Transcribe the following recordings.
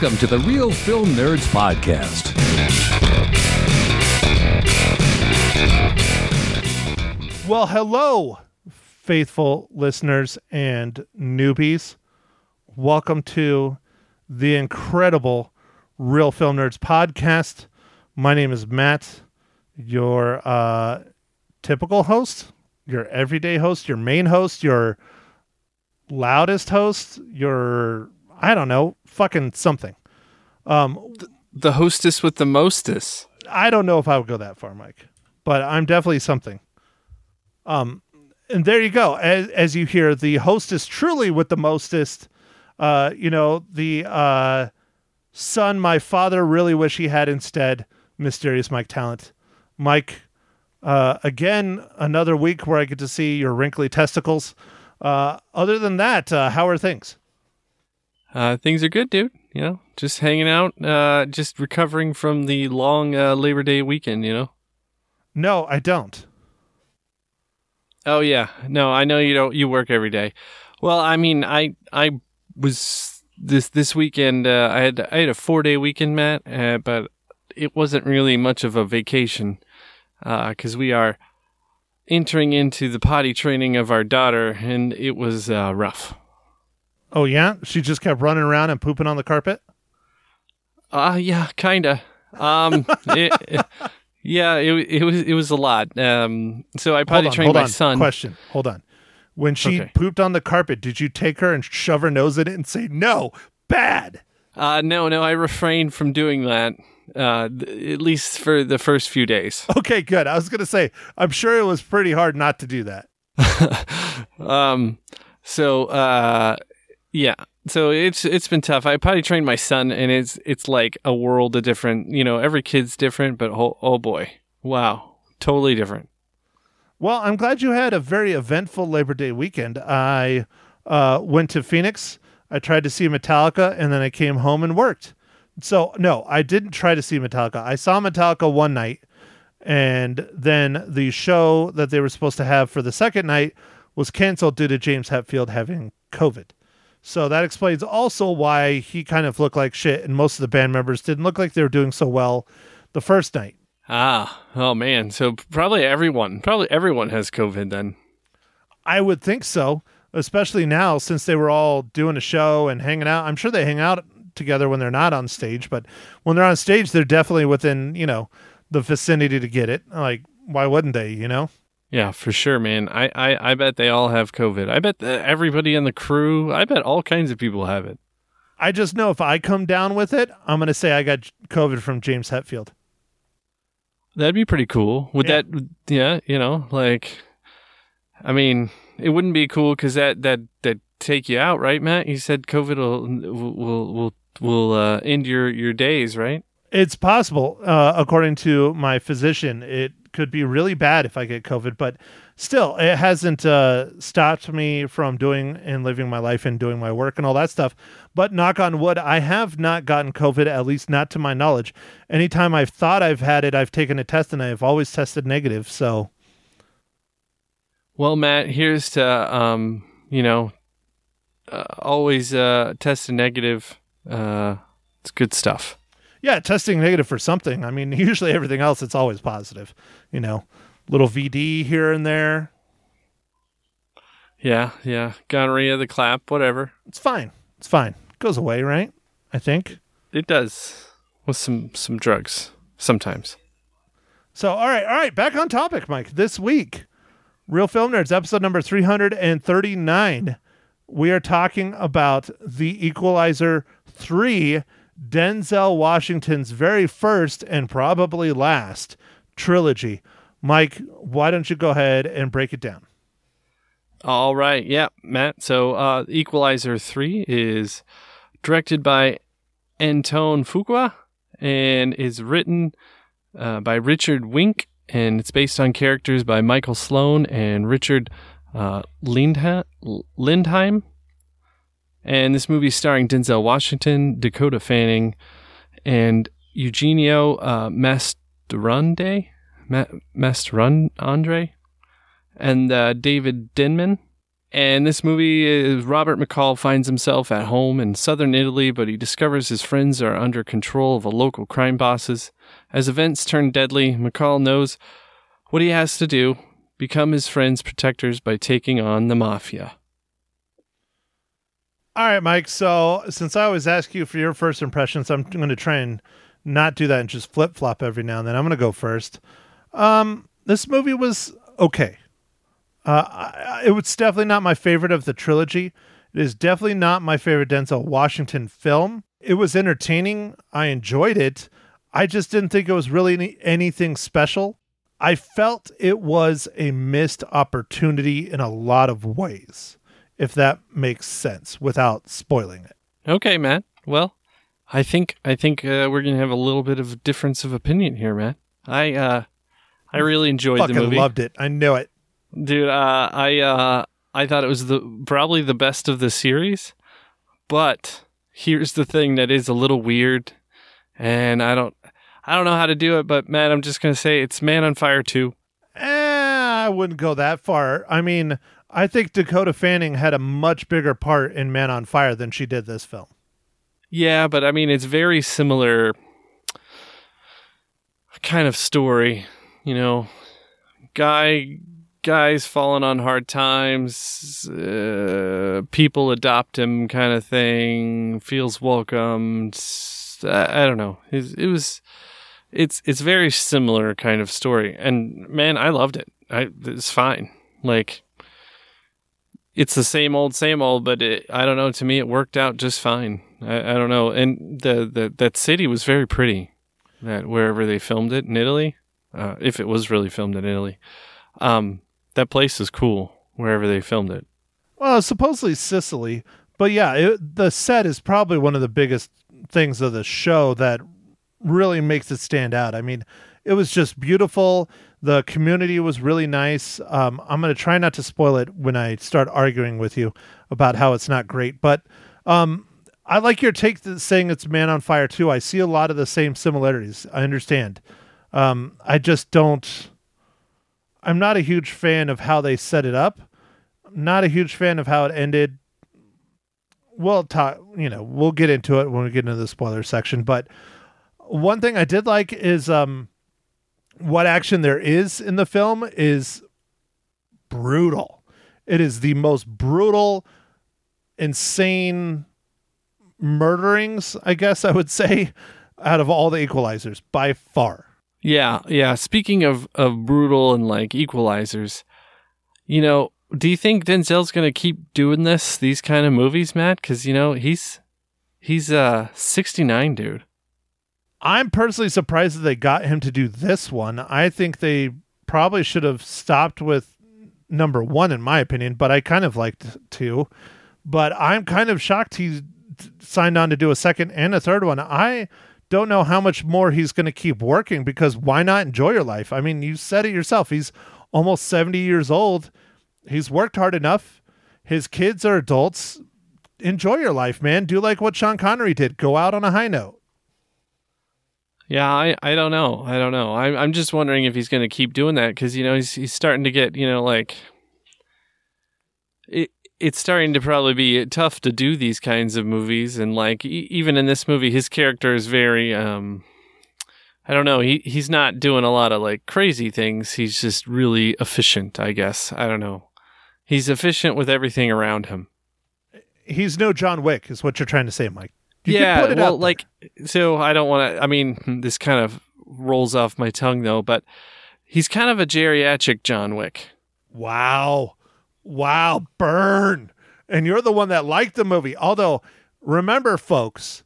Welcome to the Reel Film Nerds Podcast. Well, hello, faithful listeners and newbies. Welcome to the incredible Reel Film Nerds podcast. My name is Matt, your uh, typical host, your everyday host, your main host, your loudest host, your I don't know, fucking something. Um, The hostess with the mostest. I don't know if I would go that far, Mike, but I'm definitely something. Um, and there you go. As, as you hear, the hostess truly with the mostest. Uh, you know, the uh, son my father really wish he had instead. Mysterious Mike Talent, Mike. Uh, again, another week where I get to see your wrinkly testicles. Uh, other than that, uh, how are things? Uh, things are good, dude. You know, just hanging out, uh, just recovering from the long uh, Labor Day weekend. You know. No, I don't. Oh yeah, no, I know you don't. You work every day. Well, I mean, I I was this this weekend. Uh, I had I had a four day weekend, Matt, uh, but it wasn't really much of a vacation because we are entering into the potty training of our daughter, and it was uh, rough. Oh yeah, she just kept running around and pooping on the carpet. Uh yeah, kinda. Um, it, it- yeah, it it was it was a lot. Um, so I potty on, trained hold my on. son. Question. Hold on. When she Okay. pooped on the carpet, did you take her and shove her nose in it and say no, bad? Uh, no, no, I refrained from doing that. Uh, th- at least for the first few days. Okay, good. I was gonna say, I'm sure it was pretty hard not to do that. um, so uh, yeah, so it's it's been tough. I potty trained my son, and it's it's like a world of different. You know, every kid's different, but oh, oh boy, wow, totally different. Well, I'm glad you had a very eventful Labor Day weekend. I uh, went to Phoenix. I tried to see Metallica, and then I came home and worked. So no, I didn't try to see Metallica. I saw Metallica one night, and then the show that they were supposed to have for the second night was canceled due to James Hetfield having COVID. So that explains also why he kind of looked like shit, and most of the band members didn't look like they were doing so well the first night. Ah, oh man. So probably everyone, probably everyone has COVID then. I would think so, especially now since they were all doing a show and hanging out. I'm sure they hang out together when they're not on stage, but when they're on stage, they're definitely within, you know, the vicinity to get it. Like, why wouldn't they, you know? Yeah, for sure, man. I, I, I bet they all have COVID. I bet everybody in the crew, I bet all kinds of people have it. I just know if I come down with it, I'm going to say I got COVID from James Hetfield. That'd be pretty cool. Would Yeah. that, yeah, you know, like, I mean, it wouldn't be cool because that, that, that take you out, right, Matt? You said COVID will, will, will, will, uh, end your, your days, right? It's possible, uh, according to my physician, it could be really bad if I get COVID, but still, it hasn't uh, stopped me from doing and living my life and doing my work and all that stuff. But knock on wood, I have not gotten COVID, at least not to my knowledge. Anytime I've thought I've had it, I've taken a test and I've always tested negative. So, Well, Matt, here's to, um, you know, uh, always, uh, test a negative. Uh, it's good stuff. Yeah, testing negative for something. I mean, usually everything else, it's always positive, you know, little VD here and there. Yeah, yeah. Gonorrhea, the clap, whatever. It's fine. It's fine. It goes away, right? I think. It does with some some drugs sometimes. So, all right, all right, back on topic, Mike. This week, Reel Film Nerds, episode number 339. We are talking about The Equalizer 3, Denzel Washington's very first and probably last trilogy. Mike, why don't you go ahead and break it down? All right, yeah, Matt. So, uh, Equalizer three is directed by Antoine Fuqua and is written uh, by Richard Wenk, and it's based on characters by Michael Sloan and Richard uh, Lindha- Lindheim. And this movie is starring Denzel Washington, Dakota Fanning, and Eugenio uh, Mastroianni, Ma- Mastroianni, and uh, David Denman. And this movie is Robert McCall finds himself at home in southern Italy, but he discovers his friends are under control of a local crime bosses. As events turn deadly, McCall knows what he has to do become his friends' protectors by taking on the mafia. All right, Mike. So since I always ask you for your first impressions, I'm going to try and not do that and just flip flop every now and then. I'm going to go first. Um, this movie was okay. Uh, it was definitely not my favorite of the trilogy. It is definitely not my favorite Denzel Washington film. It was entertaining. I enjoyed it. I just didn't think it was really any, anything special. I felt it was a missed opportunity in a lot of ways, if that makes sense without spoiling it. Okay, Matt. Well, I think I think uh, we're gonna have a little bit of a difference of opinion here, Matt. I uh, I really enjoyed Fucking the movie, loved it. I knew it. dude. Uh, I uh, I thought it was the probably the best of the series, but here's the thing that is a little weird, and I don't I don't know how to do it, but Matt, I'm just gonna say it's Man on Fire two. Eh, I wouldn't go that far. I mean, I think Dakota Fanning had a much bigger part in Man on Fire than she did this film. Yeah, but I mean, it's very similar kind of story. You know, guy guys falling on hard times, uh, people adopt him, kind of thing. Feels welcomed. I, I don't know. It, it was. It's it's very similar kind of story, and man, I loved it. I it's fine. Like it's the same old, same old, but it, I don't know. To me, it worked out just fine. I, I don't know. And the, the that city was very pretty. That wherever they filmed it in Italy, uh, if it was really filmed in Italy, um, that place is cool. Wherever they filmed it. Well, supposedly Sicily, but yeah, it, the set is probably one of the biggest things of the show that really makes it stand out. I mean, it was just beautiful. The community was really nice. Um, I'm going to try not to spoil it when I start arguing with you about how it's not great, but um, I like your take saying it's Man on Fire too. I see a lot of the same similarities. I understand. Um, I just don't. I'm not a huge fan of how they set it up. I'm Not a huge fan of how it ended. We'll talk. You know, we'll get into it when we get into the spoiler section. But one thing I did like is um, what action there is in the film is brutal. It is the most brutal, insane murderings, I guess I would say, out of all the equalizers by far. Yeah, yeah. Speaking of of brutal and like equalizers, you know, do you think Denzel's gonna keep doing this these kind of movies, Matt? Because you know he's he's uh sixty nine, dude. I'm personally surprised that they got him to do this one. I think they probably should have stopped with number one, in my opinion, but I kind of liked two. But I'm kind of shocked he signed on to do a second and a third one. I don't know how much more he's going to keep working because why not enjoy your life? I mean, you said it yourself. He's almost 70 years old. He's worked hard enough. His kids are adults. Enjoy your life, man. Do like what Sean Connery did. Go out on a high note. Yeah, I, I don't know. I don't know. I'm I'm just wondering if he's going to keep doing that because you know he's he's starting to get you know like it it's starting to probably be tough to do these kinds of movies and like e- even in this movie his character is very um I don't know. He he's not doing a lot of like crazy things. He's just really efficient, I guess. I don't know. He's efficient with everything around him. He's no John Wick, is what you're trying to say, Mike. You can yeah, put it well, out like so. I don't want to. I mean, this kind of rolls off my tongue though, but he's kind of a geriatric John Wick. Wow. Wow. Burn. And you're the one that liked the movie. Although, remember, folks,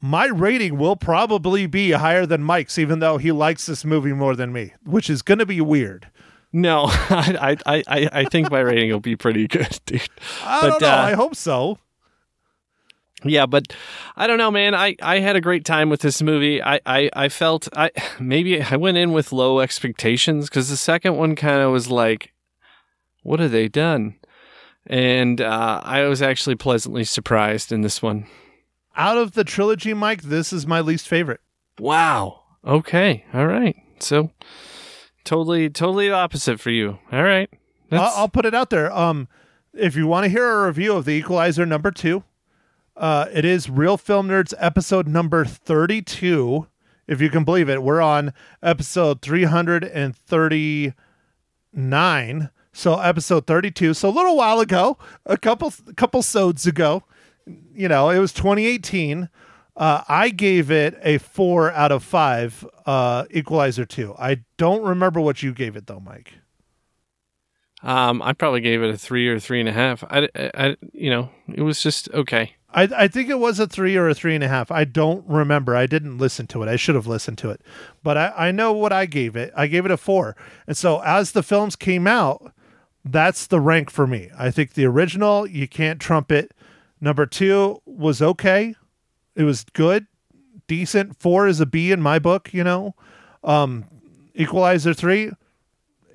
my rating will probably be higher than Mike's, even though he likes this movie more than me, which is going to be weird. No, I, I, I, I think my rating will be pretty good, dude. I But, don't know. uh, I hope so. Yeah, but I don't know, man. I, I had a great time with this movie. I, I, I felt I maybe I went in with low expectations because the second one kind of was like, what have they done? And uh, I was actually pleasantly surprised in this one. Out of the trilogy, Mike, this is my least favorite. Wow. Okay. All right. So totally, totally opposite for you. All right. I'll, I'll put it out there. Um, if you want to hear a review of The Equalizer number two, uh, it is Reel Film Nerds episode number 32. If you can believe it, we're on episode 339. So episode 32. So a little while ago, a couple couple sods ago, you know, it was 2018. Uh, I gave it a four out of five. Uh, Equalizer two. I don't remember what you gave it though, Mike. Um, I probably gave it a three or three and a half. I, I, I you know, it was just okay. I, I think it was a three or a three and a half. I don't remember. I didn't listen to it. I should have listened to it, but I, I know what I gave it. I gave it a four. And so as the films came out, that's the rank for me. I think the original, you can't trump it. Number two was okay. It was good, decent. Four is a B in my book, you know. Um, Equalizer three,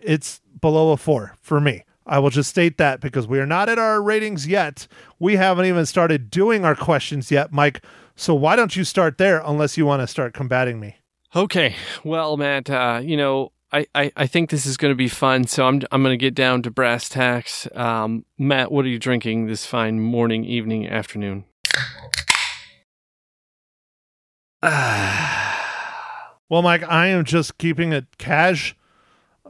it's below a four for me. I will just state that because we are not at our ratings yet. We haven't even started doing our questions yet, Mike. So why don't you start there unless you want to start combating me? Okay. Well, Matt, uh, you know, I, I, I think this is going to be fun. So I'm, I'm going to get down to brass tacks. Um, Matt, what are you drinking this fine morning, evening, afternoon? well, Mike, I am just keeping it cash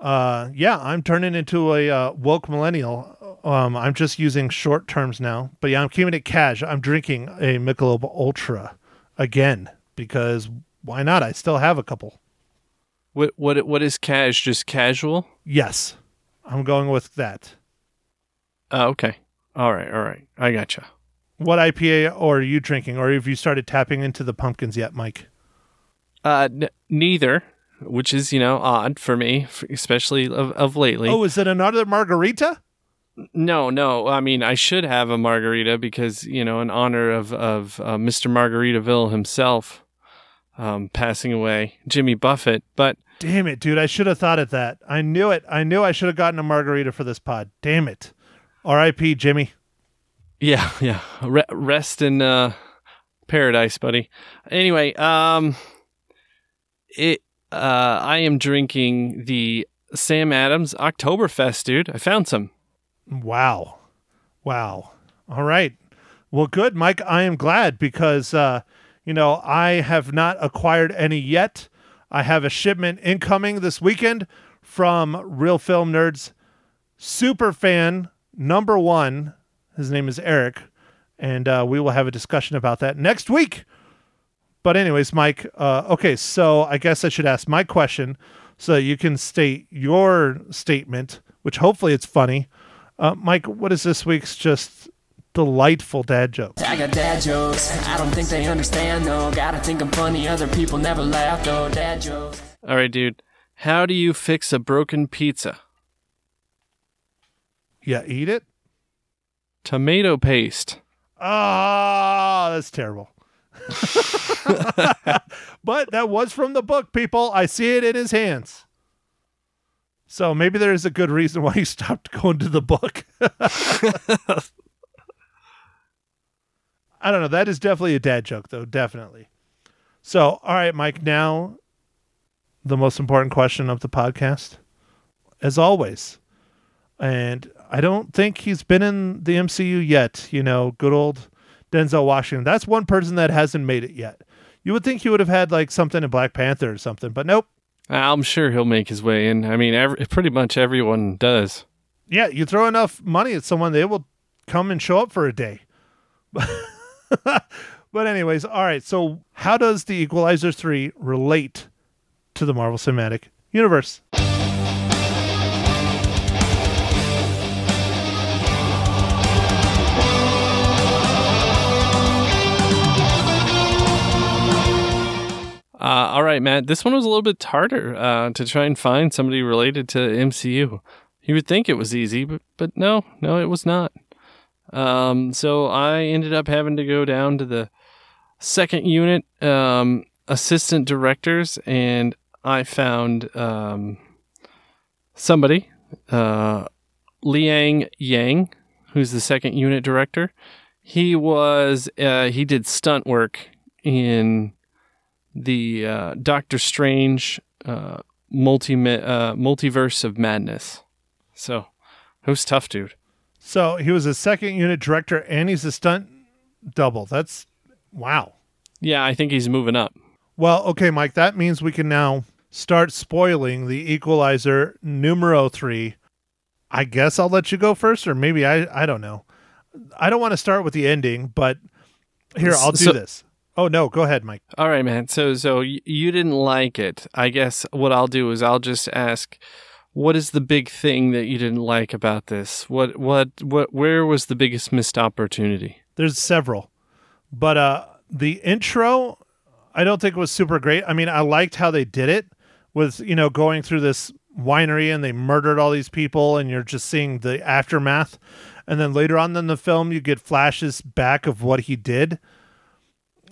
uh, yeah, I'm turning into a uh, woke millennial. Um, I'm just using short terms now, but yeah, I'm keeping it cash. I'm drinking a Michelob Ultra again because why not? I still have a couple. What what what is cash? Just casual? Yes, I'm going with that. Oh, okay. All right, all right. I gotcha. What IPA are you drinking, or have you started tapping into the pumpkins yet, Mike? Uh, n- neither which is you know odd for me, especially of, of lately. Oh, is it another margarita? No, no. I mean, I should have a margarita because you know, in honor of of uh, Mr. Margaritaville himself um, passing away, Jimmy Buffett. But damn it, dude, I should have thought of that. I knew it. I knew I should have gotten a margarita for this pod. Damn it. R.I.P. Jimmy. Yeah, yeah. Re- rest in uh, paradise, buddy. Anyway, um, it uh, I am drinking the Sam Adams Oktoberfest, dude. I found some. Wow. Wow. All right. Well, good, Mike. I am glad because, uh, you know, I have not acquired any yet. I have a shipment incoming this weekend from Reel Film Nerds super fan number one. His name is Eric. And uh, we will have a discussion about that next week but anyways, Mike. Uh, okay, so I guess I should ask my question so you can state your statement, which hopefully it's funny. Uh, Mike, what is this week's just delightful dad joke? I got dad jokes. I don't think they understand though. Gotta think I'm funny. Other people never laugh though. Dad jokes. All right, dude. How do you fix a broken pizza? Yeah, eat it. Tomato paste. Ah, oh, that's terrible. but that was from the book, people. I see it in his hands. So maybe there is a good reason why he stopped going to the book. I don't know. That is definitely a dad joke, though. Definitely. So, all right, Mike. Now, the most important question of the podcast, as always. And I don't think he's been in the MCU yet. You know, good old Denzel Washington. That's one person that hasn't made it yet. You would think he would have had like something in Black Panther or something, but nope. I'm sure he'll make his way in. I mean, every, pretty much everyone does. Yeah, you throw enough money at someone, they will come and show up for a day. but anyways, all right. So, how does the Equalizer 3 relate to the Marvel Cinematic Universe? Uh, all right, Matt. This one was a little bit harder uh, to try and find somebody related to MCU. You would think it was easy, but but no, no, it was not. Um, so I ended up having to go down to the second unit um, assistant directors, and I found um, somebody, uh, Liang Yang, who's the second unit director. He was uh, he did stunt work in the uh, Doctor Strange uh, multi uh, multiverse of madness. So, who's tough, dude? So he was a second unit director and he's a stunt double. That's wow. Yeah, I think he's moving up. Well, okay, Mike, that means we can now start spoiling the equalizer numero three. I guess I'll let you go first, or maybe I I don't know. I don't want to start with the ending, but here I'll do So- this. Oh no, go ahead, Mike. All right, man. So so you didn't like it. I guess what I'll do is I'll just ask what is the big thing that you didn't like about this? What what what where was the biggest missed opportunity? There's several, but uh, the intro I don't think it was super great. I mean, I liked how they did it with you know going through this winery and they murdered all these people, and you're just seeing the aftermath. And then later on in the film, you get flashes back of what he did,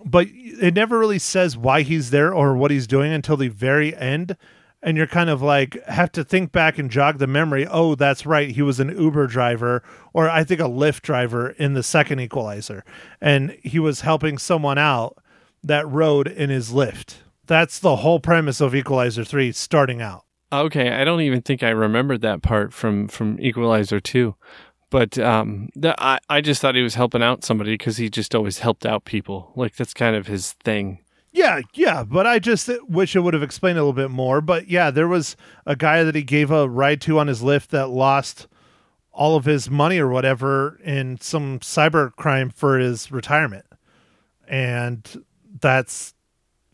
but it never really says why he's there or what he's doing until the very end. And you're kind of like have to think back and jog the memory. Oh, that's right. He was an Uber driver, or I think a Lyft driver in the second Equalizer, and he was helping someone out that rode in his Lyft. That's the whole premise of Equalizer 3 starting out. Okay, I don't even think I remembered that part from from Equalizer 2. But um the, I I just thought he was helping out somebody cuz he just always helped out people. Like that's kind of his thing. Yeah, yeah, but I just wish it would have explained a little bit more. But yeah, there was a guy that he gave a ride to on his lift that lost all of his money or whatever in some cyber crime for his retirement. And that's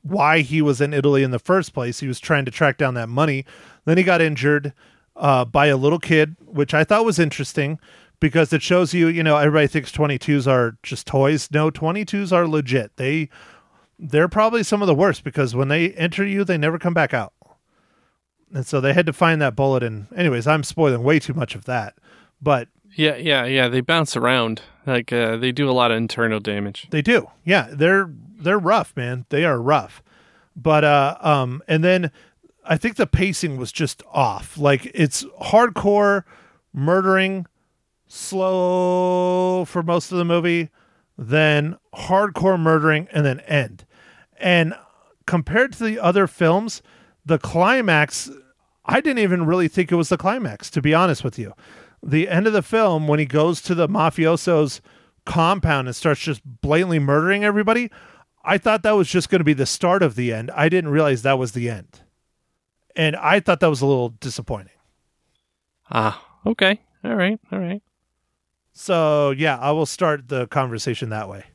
why he was in Italy in the first place. He was trying to track down that money. Then he got injured uh, by a little kid, which I thought was interesting because it shows you, you know, everybody thinks 22s are just toys. No, 22s are legit. They they're probably some of the worst because when they enter you, they never come back out. And so they had to find that bullet. And, anyways, I'm spoiling way too much of that. But Yeah, yeah, yeah, they bounce around. Like uh, they do a lot of internal damage. They do. Yeah, they're they're rough, man. They are rough. But uh um and then I think the pacing was just off. Like it's hardcore murdering slow for most of the movie, then hardcore murdering and then end. And compared to the other films, the climax I didn't even really think it was the climax to be honest with you. The end of the film when he goes to the mafioso's compound and starts just blatantly murdering everybody, I thought that was just going to be the start of the end. I didn't realize that was the end. And I thought that was a little disappointing. Ah, okay. All right. All right. So, yeah, I will start the conversation that way.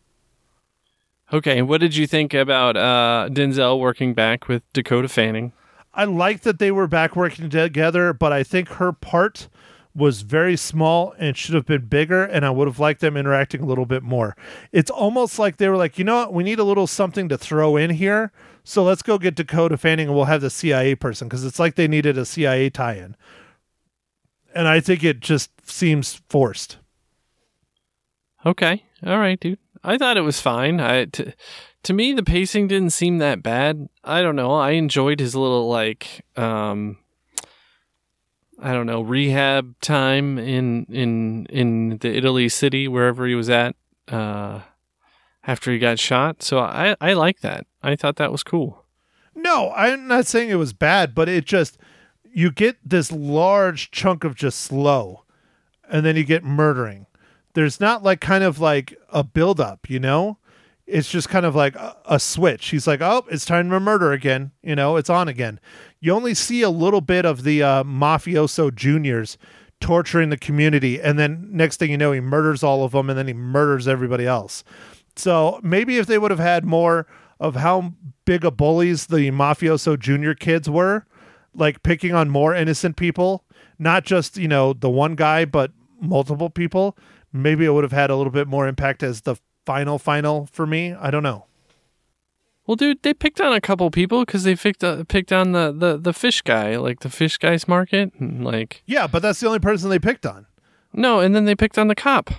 Okay, what did you think about uh, Denzel working back with Dakota Fanning? I like that they were back working together, but I think her part was very small and should have been bigger, and I would have liked them interacting a little bit more. It's almost like they were like, you know what, we need a little something to throw in here, so let's go get Dakota Fanning and we'll have the CIA person because it's like they needed a CIA tie-in, and I think it just seems forced. Okay. All right, dude. I thought it was fine. I t- to me the pacing didn't seem that bad. I don't know. I enjoyed his little like um I don't know, rehab time in in in the Italy city wherever he was at uh after he got shot. So I I like that. I thought that was cool. No, I'm not saying it was bad, but it just you get this large chunk of just slow, and then you get murdering. There's not like kind of like a build up, you know? It's just kind of like a, a switch. He's like, oh, it's time for murder again. You know, it's on again. You only see a little bit of the uh, mafioso juniors torturing the community, and then next thing you know, he murders all of them, and then he murders everybody else. So maybe if they would have had more of how big of bullies the mafioso junior kids were, like picking on more innocent people, not just, you know, the one guy, but multiple people, maybe it would have had a little bit more impact as the final final for me. I don't know. Well, dude, they picked on a couple people because they picked uh, picked on the, the the fish guy, like the fish guy's market, and, like Yeah, but that's the only person they picked on. no, and then they picked on the cop.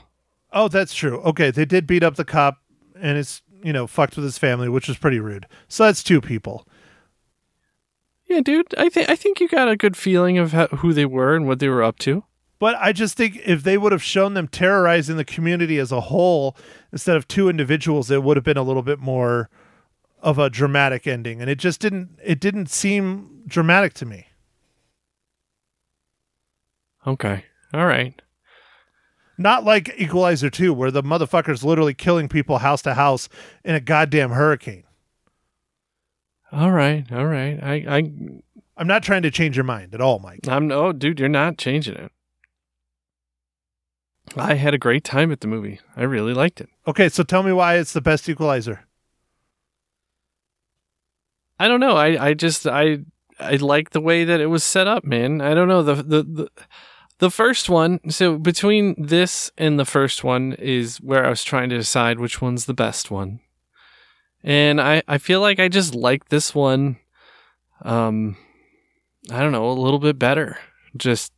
Oh, that's true. Okay, they did beat up the cop and it's, you know, fucked with his family, which was pretty rude. So that's two people. Yeah, dude, I think I think you got a good feeling of how, who they were and what they were up to. But I just think if they would have shown them terrorizing the community as a whole instead of two individuals, it would have been a little bit more of a dramatic ending. And it just didn't it didn't seem dramatic to me. Okay, all right. Not like Equalizer 2, where the motherfucker's literally killing people house to house in a goddamn hurricane. All right, all right. I, I, I'm not trying to change your mind at all, Mike. I'm no, dude. You're not changing it. I had a great time at the movie. I really liked it. Okay, so tell me why it's the best Equalizer. I don't know. I, I just I I like the way that it was set up, man. I don't know the the the, the first one. So between this and the first one is where I was trying to decide which one's the best one, and I I feel like I just like this one. Um, I don't know a little bit better. Just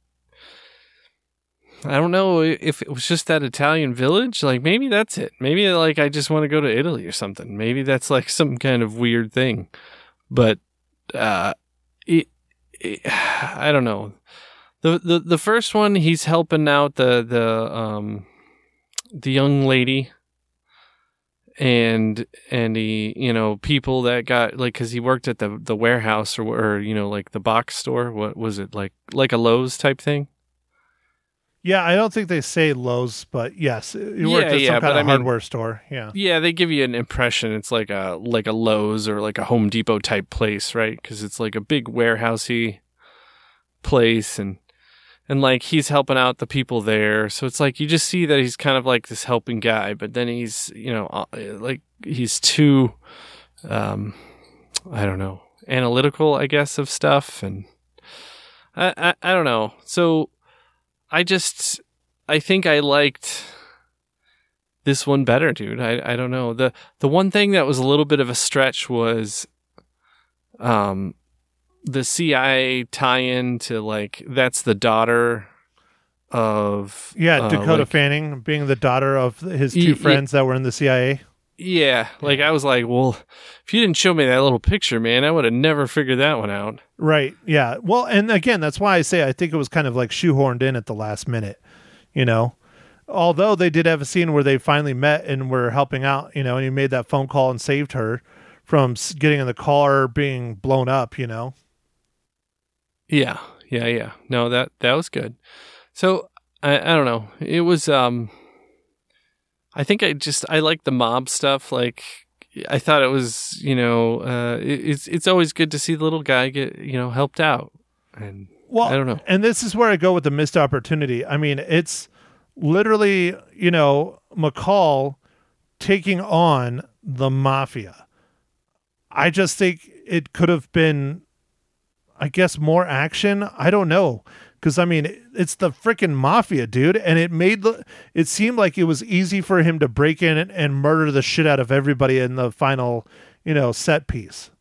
I don't know if it was just that Italian village. Like maybe that's it. Maybe like I just want to go to Italy or something. Maybe that's like some kind of weird thing but uh, it, it, I don't know. The, the the first one, he's helping out the the um the young lady, and and he you know people that got like because he worked at the the warehouse or or you know like the box store. What was it like like a Lowe's type thing? Yeah, I don't think they say Lowe's, but yes, you Yeah, worked at yeah, some kind I of mean- hardware store. Yeah. Yeah, they give you an impression it's like a like a Lowe's or like a Home Depot type place, right? Because it's like a big warehousey place, and and like he's helping out the people there. So it's like you just see that he's kind of like this helping guy, but then he's you know uh, like he's too, um, I don't know, analytical, I guess, of stuff, and I I, I don't know. So I just I think I liked this one better, dude. I I don't know. The the one thing that was a little bit of a stretch was um the CIA tie-in to like that's the daughter of Yeah, uh, Dakota like- Fanning being the daughter of his two friends that were in the CIA. Yeah, like I was like, well, if you didn't show me that little picture, man, I would have never figured that one out. Right. Yeah. Well, and again, that's why I say I think it was kind of like shoehorned in at the last minute, you know. Although they did have a scene where they finally met and were helping out, you know, and he made that phone call and saved her from getting in the car being blown up, you know. Yeah, yeah, yeah. No, that that was good. So I I don't know. It was um. I think I just I like the mob stuff. Like I thought it was you know uh it, it's it's always good to see the little guy get you know helped out and Well, I don't know. And this is where I go with the missed opportunity. I mean, it's literally, you know, McCall taking on the mafia. I just think it could have been, I guess, more action. I don't know. Because, I mean, it's the freaking mafia, dude. And it made the, it seemed like it was easy for him to break in and, and murder the shit out of everybody in the final, you know, set piece.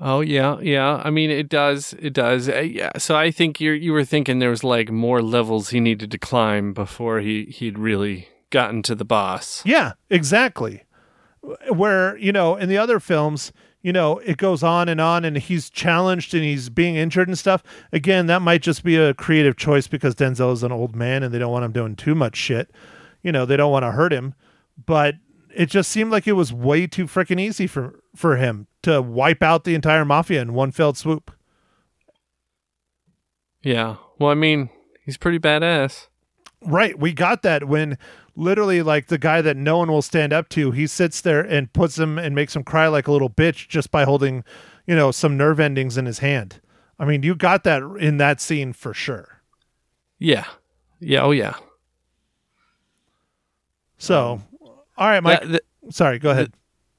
Oh yeah, yeah. I mean, it does. It does. Uh, yeah. So I think you you were thinking there was like more levels he needed to climb before he he'd really gotten to the boss. Yeah, exactly. Where, you know, in the other films, you know, it goes on and on and he's challenged and he's being injured and stuff. Again, that might just be a creative choice because Denzel is an old man and they don't want him doing too much shit. You know, they don't want to hurt him. But it just seemed like it was way too freaking easy for for him to wipe out the entire mafia in one fell swoop. Yeah. Well, I mean, he's pretty badass. Right. We got that when literally like the guy that no one will stand up to, he sits there and puts him and makes him cry like a little bitch just by holding, you know, some nerve endings in his hand. I mean, you got that in that scene for sure. Yeah. Yeah. Oh yeah. So, um, all right, Mike. That, that, sorry, go ahead.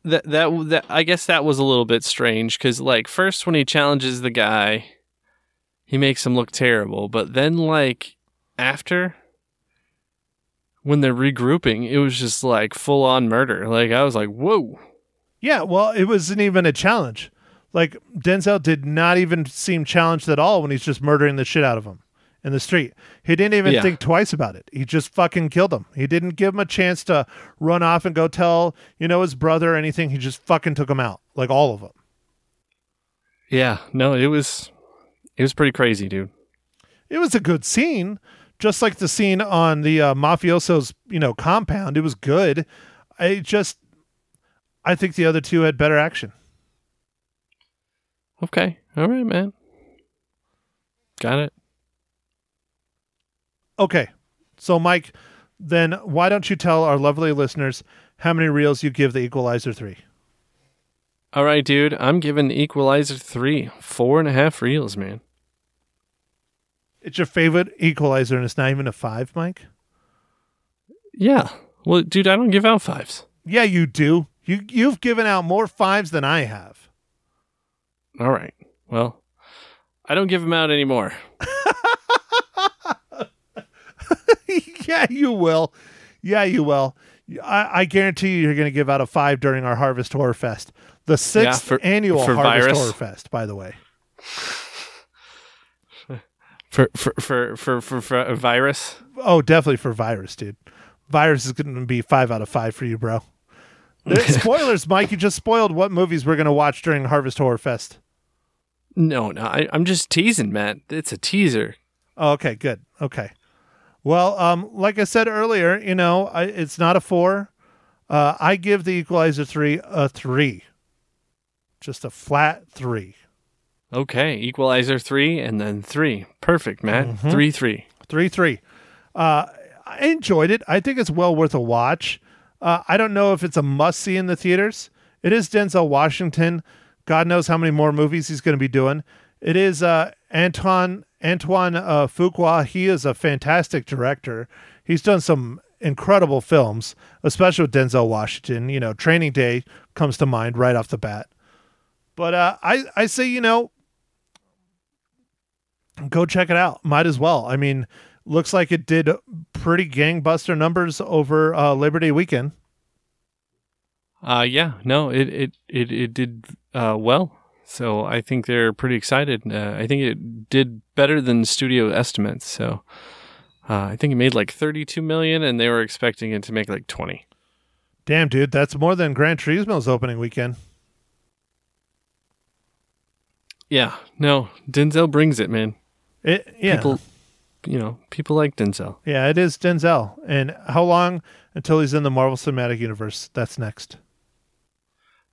that that that I guess that was a little bit strange because like first when he challenges the guy, he makes him look terrible, but then like after when they're regrouping, it was just like full on murder. Like I was like, whoa. Yeah, well, it wasn't even a challenge. Like Denzel did not even seem challenged at all when he's just murdering the shit out of him in the street. He didn't even Yeah. think twice about it. He just fucking killed him. He didn't give him a chance to run off and go tell, you know, his brother or anything. He just fucking took him out, like all of them. Yeah, no, it was it was pretty crazy, dude. It was a good scene, just like the scene on the uh, mafioso's, you know, compound. It was good. I just, I think the other two had better action. Okay, all right, man. Got it. Okay, So, Mike, then why don't you tell our lovely listeners how many reels you give the Equalizer 3? All right, dude. I'm giving Equalizer three, four and a half reels, man. It's your favorite Equalizer, and it's not even a five, Mike? Yeah. Well, dude, I don't give out fives. Yeah, you do. You, you've given out more fives than I have. All right. Well, I don't give them out anymore. yeah, you will. Yeah, you will. I, I guarantee you, you're going to give out a five during our Harvest Horror Fest, the sixth for- annual for Harvest virus. Horror Fest. By the way, For for for for for, for a virus. oh, definitely for Virus, dude. Virus is going to be five out of five for you, bro. Spoilers, Mike. You just spoiled what movies we're going to watch during Harvest Horror Fest. No, no. I, I'm just teasing, Matt. It's a teaser. Oh, okay, good. Okay. Well, um, like I said earlier, you know, I, it's not a four. Uh, I give the Equalizer three a three, just a flat three. Okay, Equalizer three and then three. Perfect, Matt. Mm-hmm. Three three. Three three. Uh, I enjoyed it. I think it's well worth a watch. Uh, I don't know if it's a must see in the theaters. It is Denzel Washington. God knows how many more movies he's going to be doing. It is uh, Antoine Antoine uh, Fuqua. He is a fantastic director. He's done some incredible films, especially with Denzel Washington. You know, Training Day comes to mind right off the bat. But uh, I I say you know go check it out. Might as well. I mean, looks like it did pretty gangbuster numbers over uh, Labor Day weekend. Uh yeah, no, it it it, it did uh well. So I think they're pretty excited. Uh, I think it did better than studio estimates. So uh, I think it made like 32 million, and they were expecting it to make like 20. Damn, dude, that's more than Gran Turismo's opening weekend. Yeah, no, Denzel brings it, man. It yeah, People, you know, people like Denzel. yeah, it is Denzel. And how long until he's in the Marvel Cinematic Universe? That's next.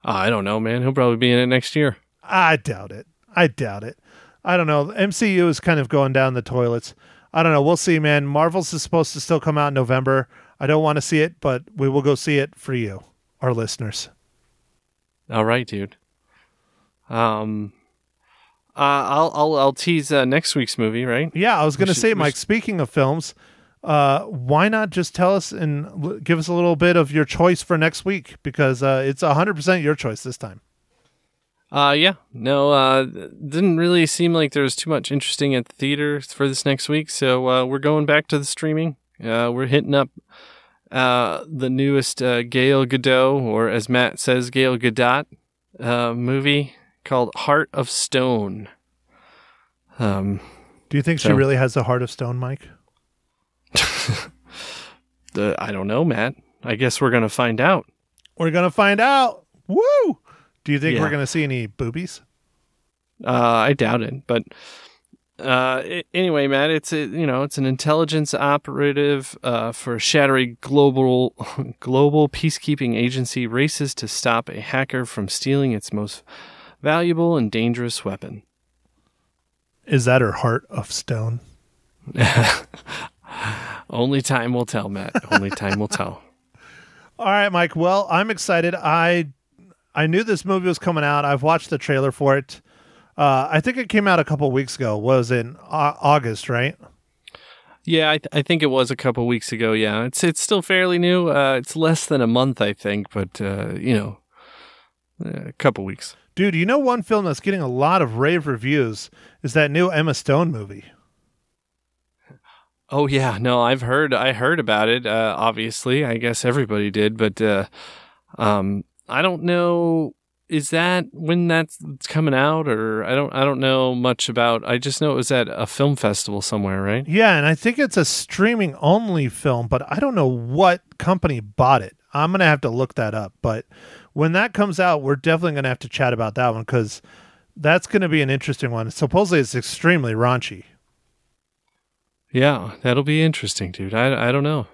Uh, I don't know, man. He'll probably be in it next year. I doubt it. I doubt it. I don't know. MCU is kind of going down the toilets. I don't know. We'll see, man. Marvel's is supposed to still come out in November. I don't want to see it, but we will go see it for you, our listeners. All right, dude. Um, I'll I'll I'll tease uh, next week's movie, right? Yeah, I was going to say, Mike. Speaking of films, uh, why not just tell us and l- give us a little bit of your choice for next week because uh, it's hundred percent your choice this time. Uh, yeah. No, uh, didn't really seem like there was too much interesting at the theater for this next week. So, uh, we're going back to the streaming. Uh, we're hitting up, uh, the newest, uh, Gail Godot, or as Matt says, Gail Godot, uh, movie called Heart of Stone. Um, Do you think she really has the heart of stone, Mike? the, I don't know, Matt. I guess we're going to find out. We're gonna find out. Woo! Do you think Yeah. we're gonna see any boobies? Uh, I doubt it, but uh, a- anyway, Matt, it's a, you know it's an intelligence operative uh, for a shattering global global peacekeeping agency races to stop a hacker from stealing its most valuable and dangerous weapon. Is that her heart of stone? Only time will tell, Matt. Only time will tell. All right, Mike. Well, I'm excited. I I knew this movie was coming out. I've watched the trailer for it. Uh, I think it came out a couple weeks ago. Was in uh, August, right? Yeah, I, th- I think it was a couple weeks ago. Yeah, it's it's still fairly new. Uh, it's less than a month, I think, but uh, you know, a couple weeks. Dude, you know one film that's getting a lot of rave reviews is that new Emma Stone movie. Oh yeah, no, I've heard I heard about it. Uh, obviously, I guess everybody did, but uh, um, I don't know. Is that when that's coming out, or I don't I don't know much about. I just know it was at a film festival somewhere, right? Yeah, and I think it's a streaming only film, but I don't know what company bought it. I'm gonna have to look that up. But when that comes out, we're definitely gonna have to chat about that one because that's gonna be an interesting one. Supposedly, it's extremely raunchy. Yeah, that'll be interesting, dude. I, I don't know.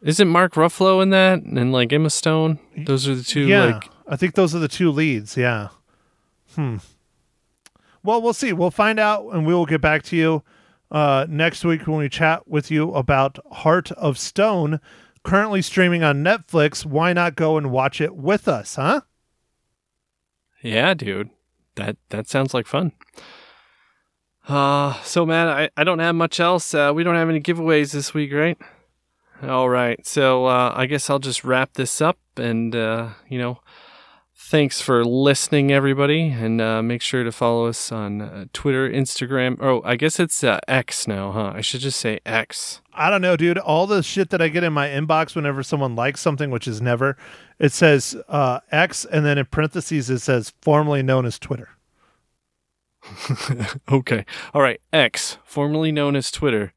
Isn't Mark Ruffalo in that and like Emma Stone? Those are the two. yeah, Like, I think those are the two leads. Yeah. Hmm. Well, we'll see. We'll find out, and we will get back to you. uh, next week when we chat with you about Heart of Stone, currently streaming on Netflix. Why not go and watch it with us, huh? Yeah, dude. That that sounds like fun. Uh so man, I, I don't have much else. Uh, we don't have any giveaways this week, right? All right. So uh, I guess I'll just wrap this up and uh, you know, thanks for listening everybody and uh, make sure to follow us on uh, Twitter, Instagram. Oh, I guess it's uh, X now, huh? I should just say X. I don't know, dude. All the shit that I get in my inbox whenever someone likes something, which is never, it says uh, X, and then in parentheses it says formerly known as Twitter. okay. All right. X, formerly known as Twitter.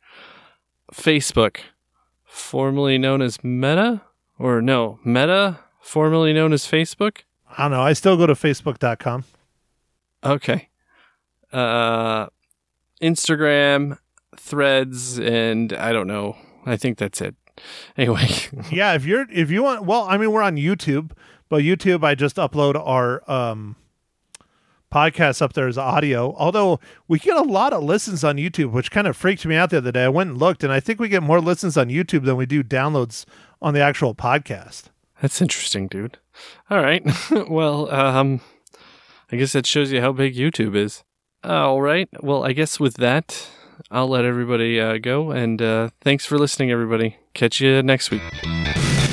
Facebook, formerly known as Meta? Or no, Meta, formerly known as Facebook? I don't know. I still go to facebook.com. Okay. Uh, Instagram, threads, and I don't know. I think that's it. Anyway, yeah, if you're if you want well, I mean we're on YouTube, but YouTube I just upload our um podcast up there as audio. Although we get a lot of listens on YouTube, which kind of freaked me out the other day. I went and looked and I think we get more listens on YouTube than we do downloads on the actual podcast. That's interesting, dude. All right. well, um, I guess that shows you how big YouTube is. All right. Well, I guess with that, I'll let everybody uh, go. And uh, thanks for listening, everybody. Catch you next week.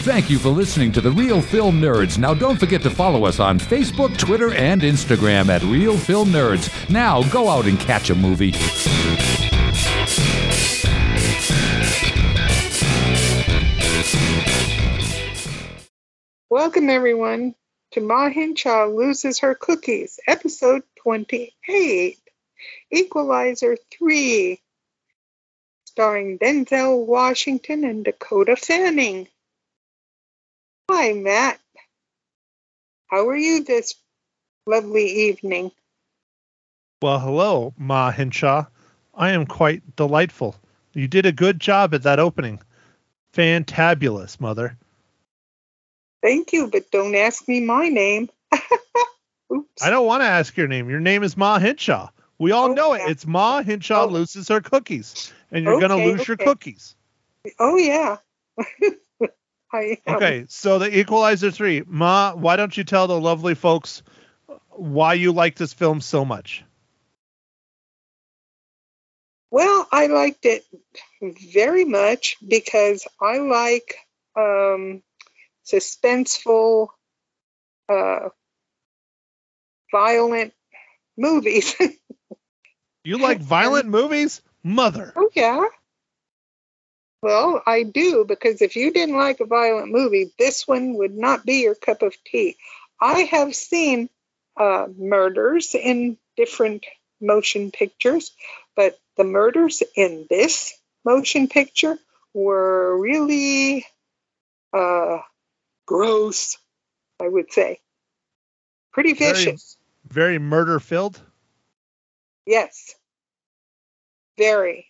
Thank you for listening to the Reel Film Nerds. Now, don't forget to follow us on Facebook, Twitter, and Instagram at Reel Film Nerds. Now, go out and catch a movie. Welcome, everyone, to Ma Hinshaw Loses Her Cookies, episode 28, Equalizer 3, starring Denzel Washington and Dakota Fanning. Hi, Matt. How are you this lovely evening? Well, hello, Ma Hinshaw. I am quite delightful. You did a good job at that opening. Fantabulous, mother. Thank you, but don't ask me my name. Oops. I don't want to ask your name. Your name is Ma Hinshaw. We all Oh, know it. It's Ma Hinshaw Oh. loses her cookies, and you're gonna Okay, lose your cookies. Oh, yeah. Okay, so the Equalizer three, Ma. Why don't you tell the lovely folks why you like this film so much? Well, I liked it very much because I like um, suspenseful, uh, violent movies. You like violent movies, mother? oh, yeah. Well, I do because if you didn't like a violent movie, this one would not be your cup of tea. I have seen uh, murders in different motion pictures, but the murders in this motion picture were really uh, gross, I would say. Pretty Very- vicious. Very murder filled. Yes. Very.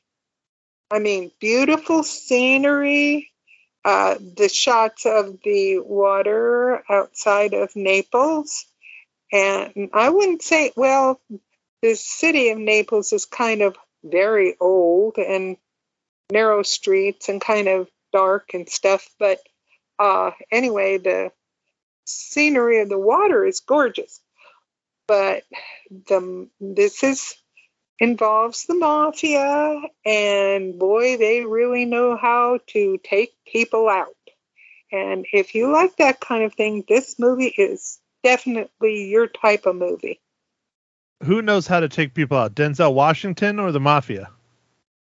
I mean, beautiful scenery. Uh, the shots of the water outside of Naples. And I wouldn't say, well, the city of Naples is kind of very old and narrow streets and kind of dark and stuff. But uh, anyway, the scenery of the water is gorgeous. But the this is involves the mafia, and boy, they really know how to take people out. And if you like that kind of thing, this movie is definitely your type of movie. Who knows how to take people out? Denzel Washington or the mafia?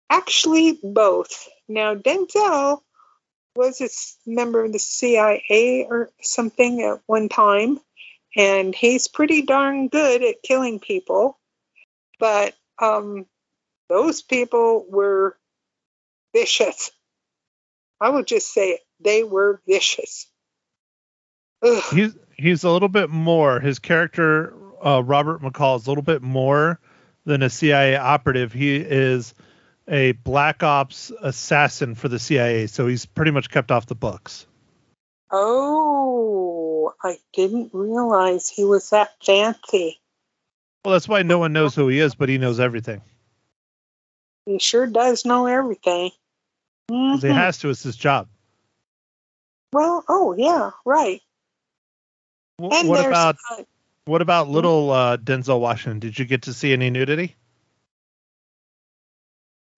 Actually, both. Now, Denzel was a member of the CIA or something at one time, and he's pretty darn good at killing people. But um, those people were vicious. I will just say it. They were vicious. Ugh. He's he's a little bit more. His character, uh, Robert McCall, is a little bit more than a CIA operative. He is a black ops assassin for the CIA, so he's pretty much kept off the books. Oh, I didn't realize he was that fancy. Well, that's why no one knows who he is, but he knows everything. He sure does know everything. 'Cause He has to. It's his job. Well, oh yeah, right. And what about uh, what about little uh, Denzel Washington? Did you get to see any nudity?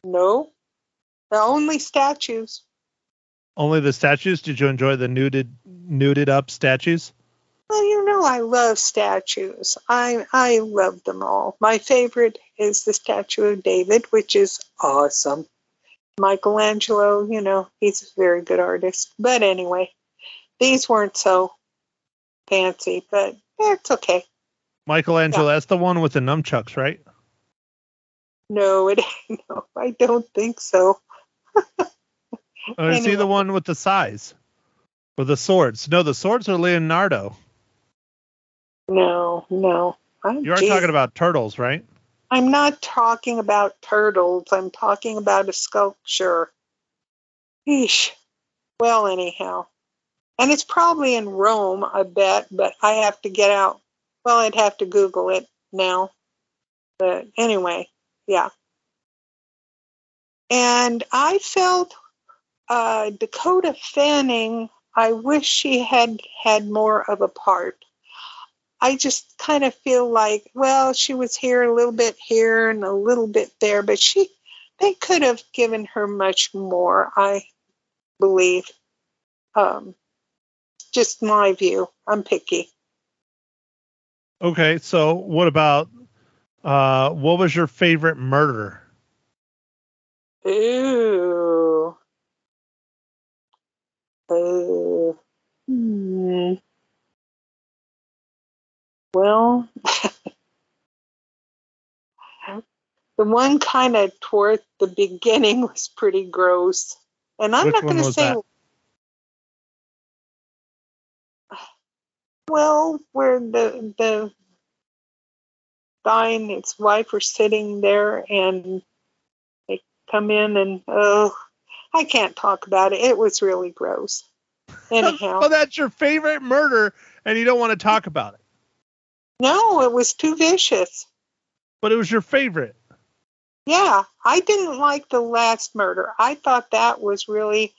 No, the only statues. Only the statues. Did you enjoy the nuded nuded up statues? Well, you know I love statues. I I love them all. My favorite is the statue of David, which is awesome. Michelangelo, you know, he's a very good artist. But anyway, these weren't so fancy, but it's okay. Michelangelo, that's the one with the nunchucks, right? No, it no, I don't think so. Or is he the one with the size? Or the swords? No, the swords are Leonardo. No, no. Oh, You are geez. talking about turtles, right? I'm not talking about turtles. I'm talking about a sculpture. Eesh. Well, anyhow. And it's probably in Rome, I bet, but I have to get out. Well, I'd have to Google it now. But anyway, yeah. And I felt uh, Dakota Fanning, I wish she had had more of a part. I just kind of feel like, well, she was here a little bit here and a little bit there, but she, they could have given her much more, I believe. Um, just my view. I'm picky. Okay, so what about uh what was your favorite murder? Ooh. Uh, hmm. Well, the one kind of toward the beginning was pretty gross. And I'm Which not going to say, that? well, where the, the guy and his wife are sitting there and they come in and, oh, I can't talk about it. It was really gross. Anyhow. oh, that's your favorite murder and you don't want to talk about it. No, it was too vicious. But it was your favorite. Yeah, I didn't like the last murder. I thought that was really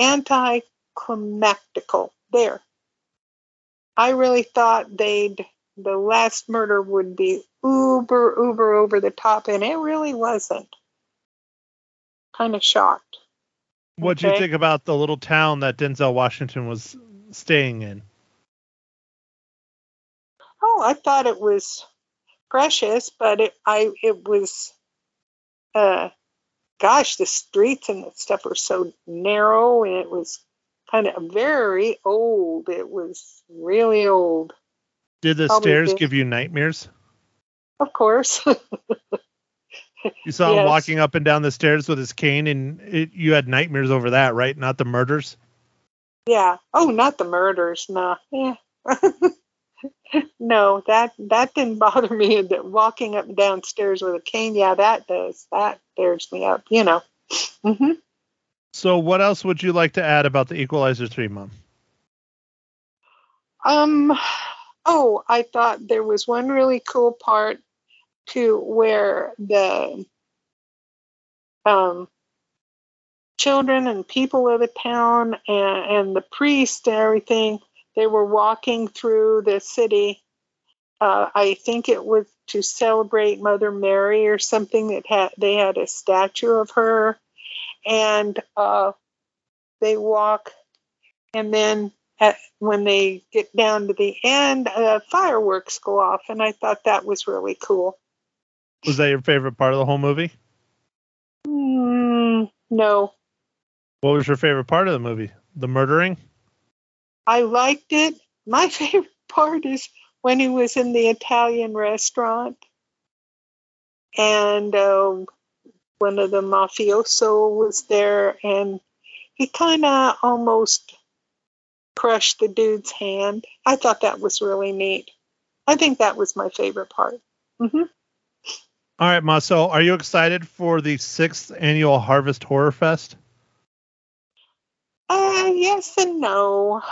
anticlimactical. There. I really thought they'd the last murder would be uber uber over the top and it really wasn't. Kind of shocked. What do you think about the little town that Denzel Washington was staying in? Oh, I thought it was precious, but it I it was uh gosh, the streets and the stuff were so narrow and it was kind of very old. It was really old. Did the Probably stairs did. give you nightmares? Of course. You saw him walking up and down the stairs with his cane, and it, you had nightmares over that, right? Not the murders. yeah. Oh, not the murders. No. Yeah. no, that that didn't bother me. That walking up and down stairs with a cane, yeah, that does. That tears me up. You know. hmm So, what else would you like to add about the Equalizer three, Mom? Um, oh, I thought there was one really cool part to where the um, children and people of the town and, and the priest and everything, they were walking through the city. Uh, I think it was to celebrate Mother Mary or something that had they had a statue of her, and uh, they walk, and then at, when they get down to the end, uh, fireworks go off, and I thought that was really cool. Was that your favorite part of the whole movie? Mm, no, What was your favorite part of the movie? The murdering? I liked it. My favorite part is when he was in the Italian restaurant, and uh, one of the mafioso was there, and he kind of almost crushed the dude's hand. I thought that was really neat. I think that was my favorite part. hmm All right, Ma. So, are you excited for the sixth annual Harvest Horror Fest? Uh, yes and no.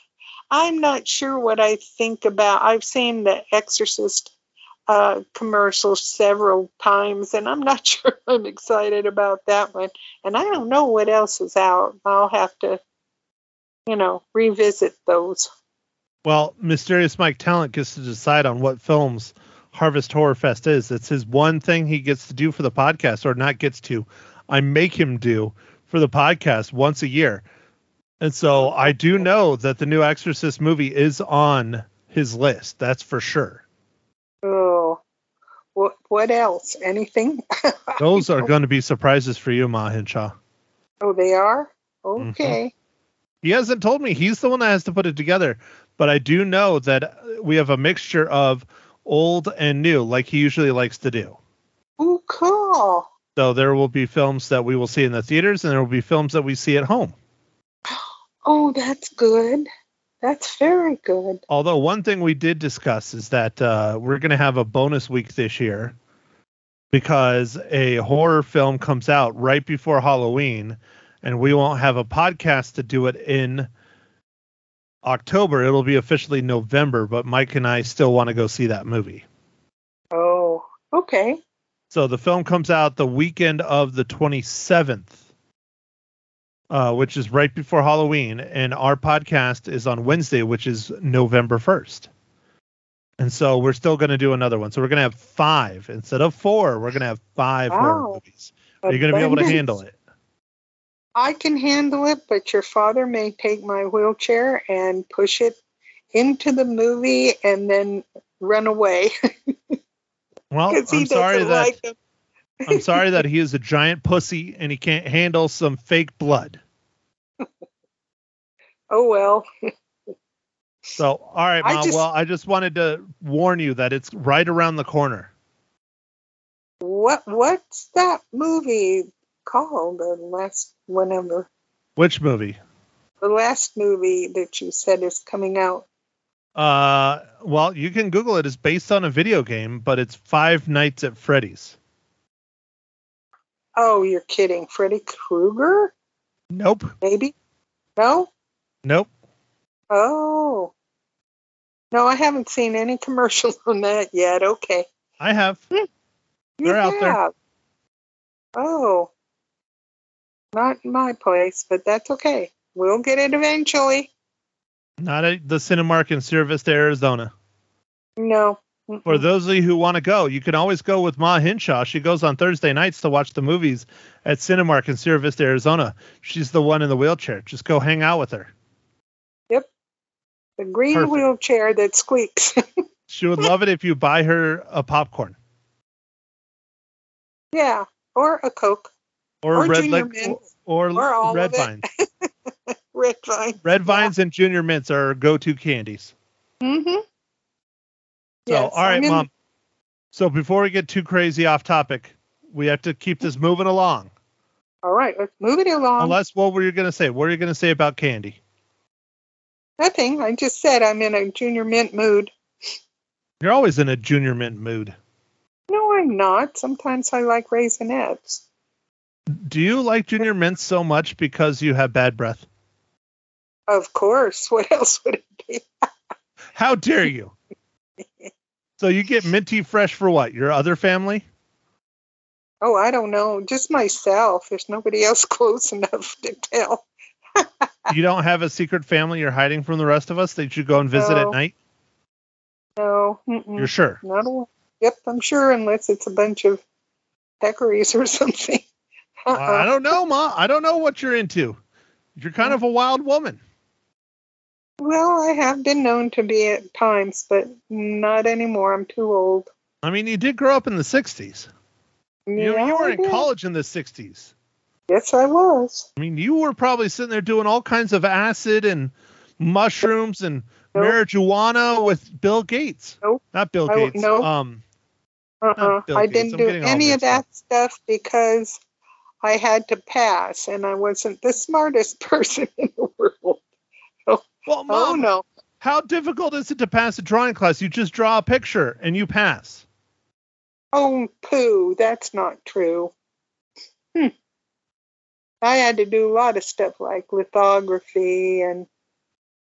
I'm not sure what I think about. I've seen The Exorcist uh, commercial several times, and I'm not sure I'm excited about that one. And I don't know what else is out. I'll have to, you know, revisit those. Well, Mysterious Mike Talent gets to decide on what films Harvest Horror Fest is. It's his one thing he gets to do for the podcast, or not gets to. I make him do for the podcast once a year. And so I do know that the new Exorcist movie is on his list. That's for sure. Oh, what what else? Anything? Those are going to be surprises for you, Ma Hinshaw. oh, they are. Mm-hmm. Okay. He hasn't told me. He's the one that has to put it together. But I do know that we have a mixture of old and new, like he usually likes to do. Oh, cool. So there will be films that we will see in the theaters, and there will be films that we see at home. Oh, that's good. That's very good. Although one thing we did discuss is that uh, we're going to have a bonus week this year because a horror film comes out right before Halloween, and we won't have a podcast to do it in October. It'll be officially November, but Mike and I still want to go see that movie. Oh, okay. So the film comes out the weekend of the 27th, uh, which is right before Halloween, and our podcast is on Wednesday, which is November 1st. And so we're still going to do another one. So we're going to have five instead of four. We're going to have five horror movies. Are you going to be able to handle it? I can handle it, but your father may take my wheelchair and push it into the movie and then run away Well, I'm sorry that like. I'm sorry that he is a giant pussy and he can't handle some fake blood. Oh well. So, all right, I Mom. just- well, I just wanted to warn you that it's right around the corner. What what's that movie called? The last whenever Which movie? the last movie that you said is coming out. Uh, well, you can Google it. It's based on a video game, but it's Five Nights at Freddy's. Oh, you're kidding. Freddy Krueger? Nope. Maybe? No? Nope. Oh. No, I haven't seen any commercials on that yet. Okay. I have. You They're out there. Oh. Not my place, but that's okay. We'll get it eventually. Not at the Cinemark in Sierra Vista, Arizona. No. For those of you who want to go, you can always go with Ma Hinshaw. She goes on Thursday nights to watch the movies at Cinemark in Sierra Vista, Arizona. She's the one in the wheelchair. Just go hang out with her. Yep. The green Perfect. wheelchair that squeaks. She would love it if you buy her a popcorn yeah. Or a Coke. Or, Or red Junior leg Mints. or, Or red vines. Red vine. Red vines and junior mints are go-to candies. Mm-hmm. So, all right, mom. So before we get too crazy off topic, we have to keep this moving along. All right, let's move it along. Unless, what were you going to say? What are you going to say about candy? Nothing. I just said I'm in a junior mint mood. You're always in a junior mint mood. No, I'm not. Sometimes I like raisinets. Do you like junior mints so much because you have bad breath? Of course. What else would it be? How dare you? so you get minty fresh for what? Your other family? Oh, I don't know. Just myself. There's nobody else close enough to tell. You don't have a secret family you're hiding from the rest of us that you go and visit at night? No. Mm-mm. You're sure? Not a one. Yep, I'm sure, unless it's a bunch of peccaries or something. Uh-uh. I don't know, Ma. I don't know what you're into. You're kind of a wild woman. Well, I have been known to be at times, but not anymore. I'm too old. I mean, you did grow up in the 60s. You, Yeah, you were I in did. college in the 60s. Yes, I was. I mean, you were probably sitting there doing all kinds of acid and mushrooms and Nope. marijuana with Bill Gates. Nope. Not Bill I- Gates. nope. Um, Uh-uh. Bill I Gates. didn't I'm do any of that stuff because I had to pass, and I wasn't the smartest person in the world. well, Oh no! how difficult is it to pass a drawing class? You just draw a picture and you pass. Oh pooh! That's not true. Hmm. I had to do a lot of stuff like lithography and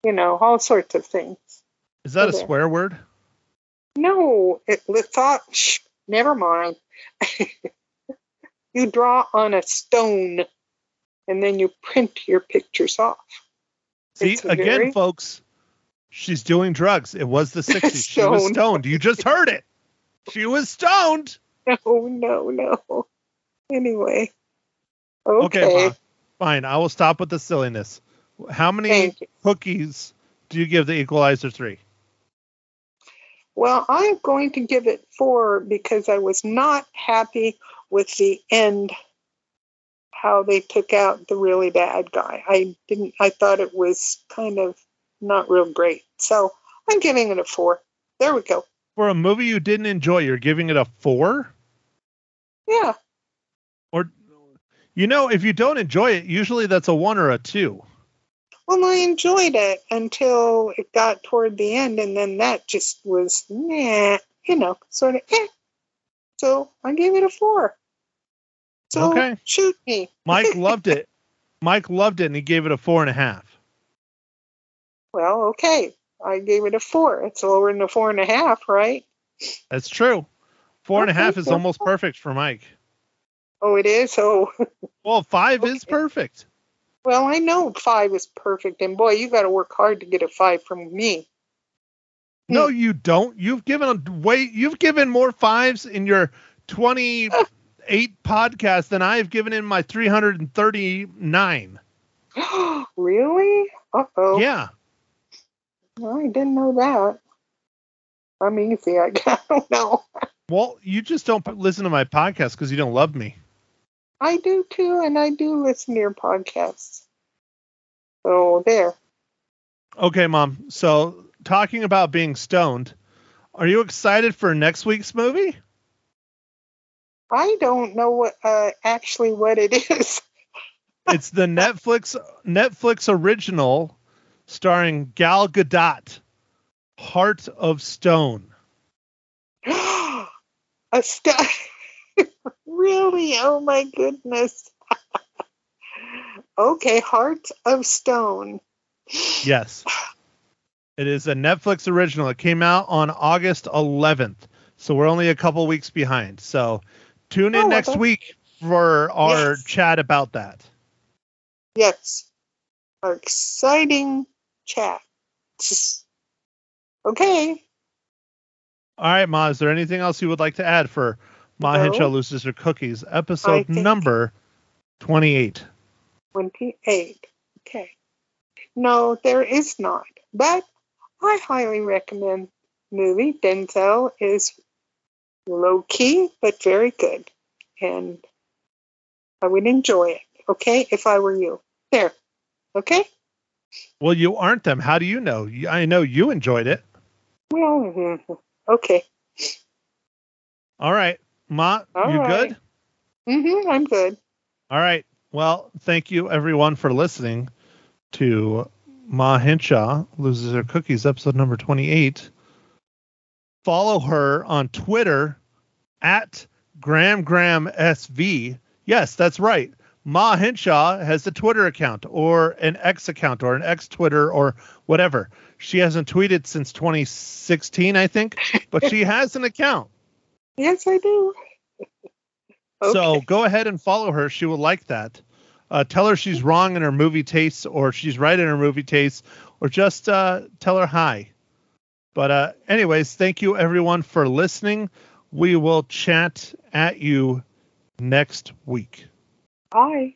you know all sorts of things. Is that a Okay. swear word? No, it litho. Shh, never mind. you draw on a stone, and then you print your pictures off. See, It's again, very- folks, she's doing drugs. It was the 60s. she was Stoned. You just heard it. She was stoned. No, no, no. Anyway. Okay. Okay, Ma. Fine. I will stop with the silliness. How many cookies do you give the Equalizer 3? Well, I'm going to give it four because I was not happy with the end, how they took out the really bad guy. I didn't, I thought it was kind of not real great. So I'm giving it a four. There we go. For a movie you didn't enjoy, you're giving it a 4? Yeah. Or you know, if you don't enjoy it, usually that's a 1 or a 2. Well, I enjoyed it until it got toward the end, and then that just was, nah, you know, sort of, eh. So I gave it a four. So Okay. shoot me. Mike loved it. Mike loved it and he gave it a four and a half. Well, okay. I gave it a four. It's lower than a four and a half, right? That's true. Four and a half is almost perfect for Mike. Oh, it is. Oh, Well, five is perfect. well, I know five is perfect, and boy, you got to work hard to get a five from me. No, you don't. You've given way. You've given more fives in your twenty-eight podcast than I have given in my three hundred and thirty-nine. really? Uh oh. Yeah. I didn't know that. I'm easy. I, I don't know. Well, you just don't listen to my podcast because you don't love me. I do too, and I do listen to your podcasts. So there. Okay, mom. So talking about being stoned, are you excited for next week's movie? I don't know what uh, actually what it is. It's the Netflix Netflix original starring Gal Gadot, Heart of Stone. a st- really? Oh my goodness. okay, Heart of Stone. Yes. It is a Netflix original. It came out on August 11th. So we're only a couple weeks behind. So tune in Oh, next okay. week for our Yes. chat about that. Yes. Our exciting chat. Okay. All right, Ma, is there anything else you would like to add for Ma No. Hinshaw Loses Her Cookies, episode number 28? 28. Okay. No, there is not. But I highly recommend movie. Denzel is low key, but very good. And I would enjoy it. Okay. If I were you. There. Okay. Well, you aren't them. How do you know? I know you enjoyed it. Well, mhm. okay. All right. Ma, All you right. good? hmm I'm good. All right. Well, thank you everyone for listening to Ma Hinshaw Loses Her Cookies, episode number 28. Follow her on Twitter at Graham Graham SV. Yes, that's right. Ma Hinshaw has a Twitter account or an X account or an X Twitter or whatever. She hasn't tweeted since 2016, I think, but she has an account. Yes, I do. So go ahead and follow her. She will like that. Uh, tell her she's wrong in her movie tastes, or she's right in her movie tastes, or just uh, tell her hi. But uh, anyways, thank you everyone for listening. We will chat at you next week. Bye.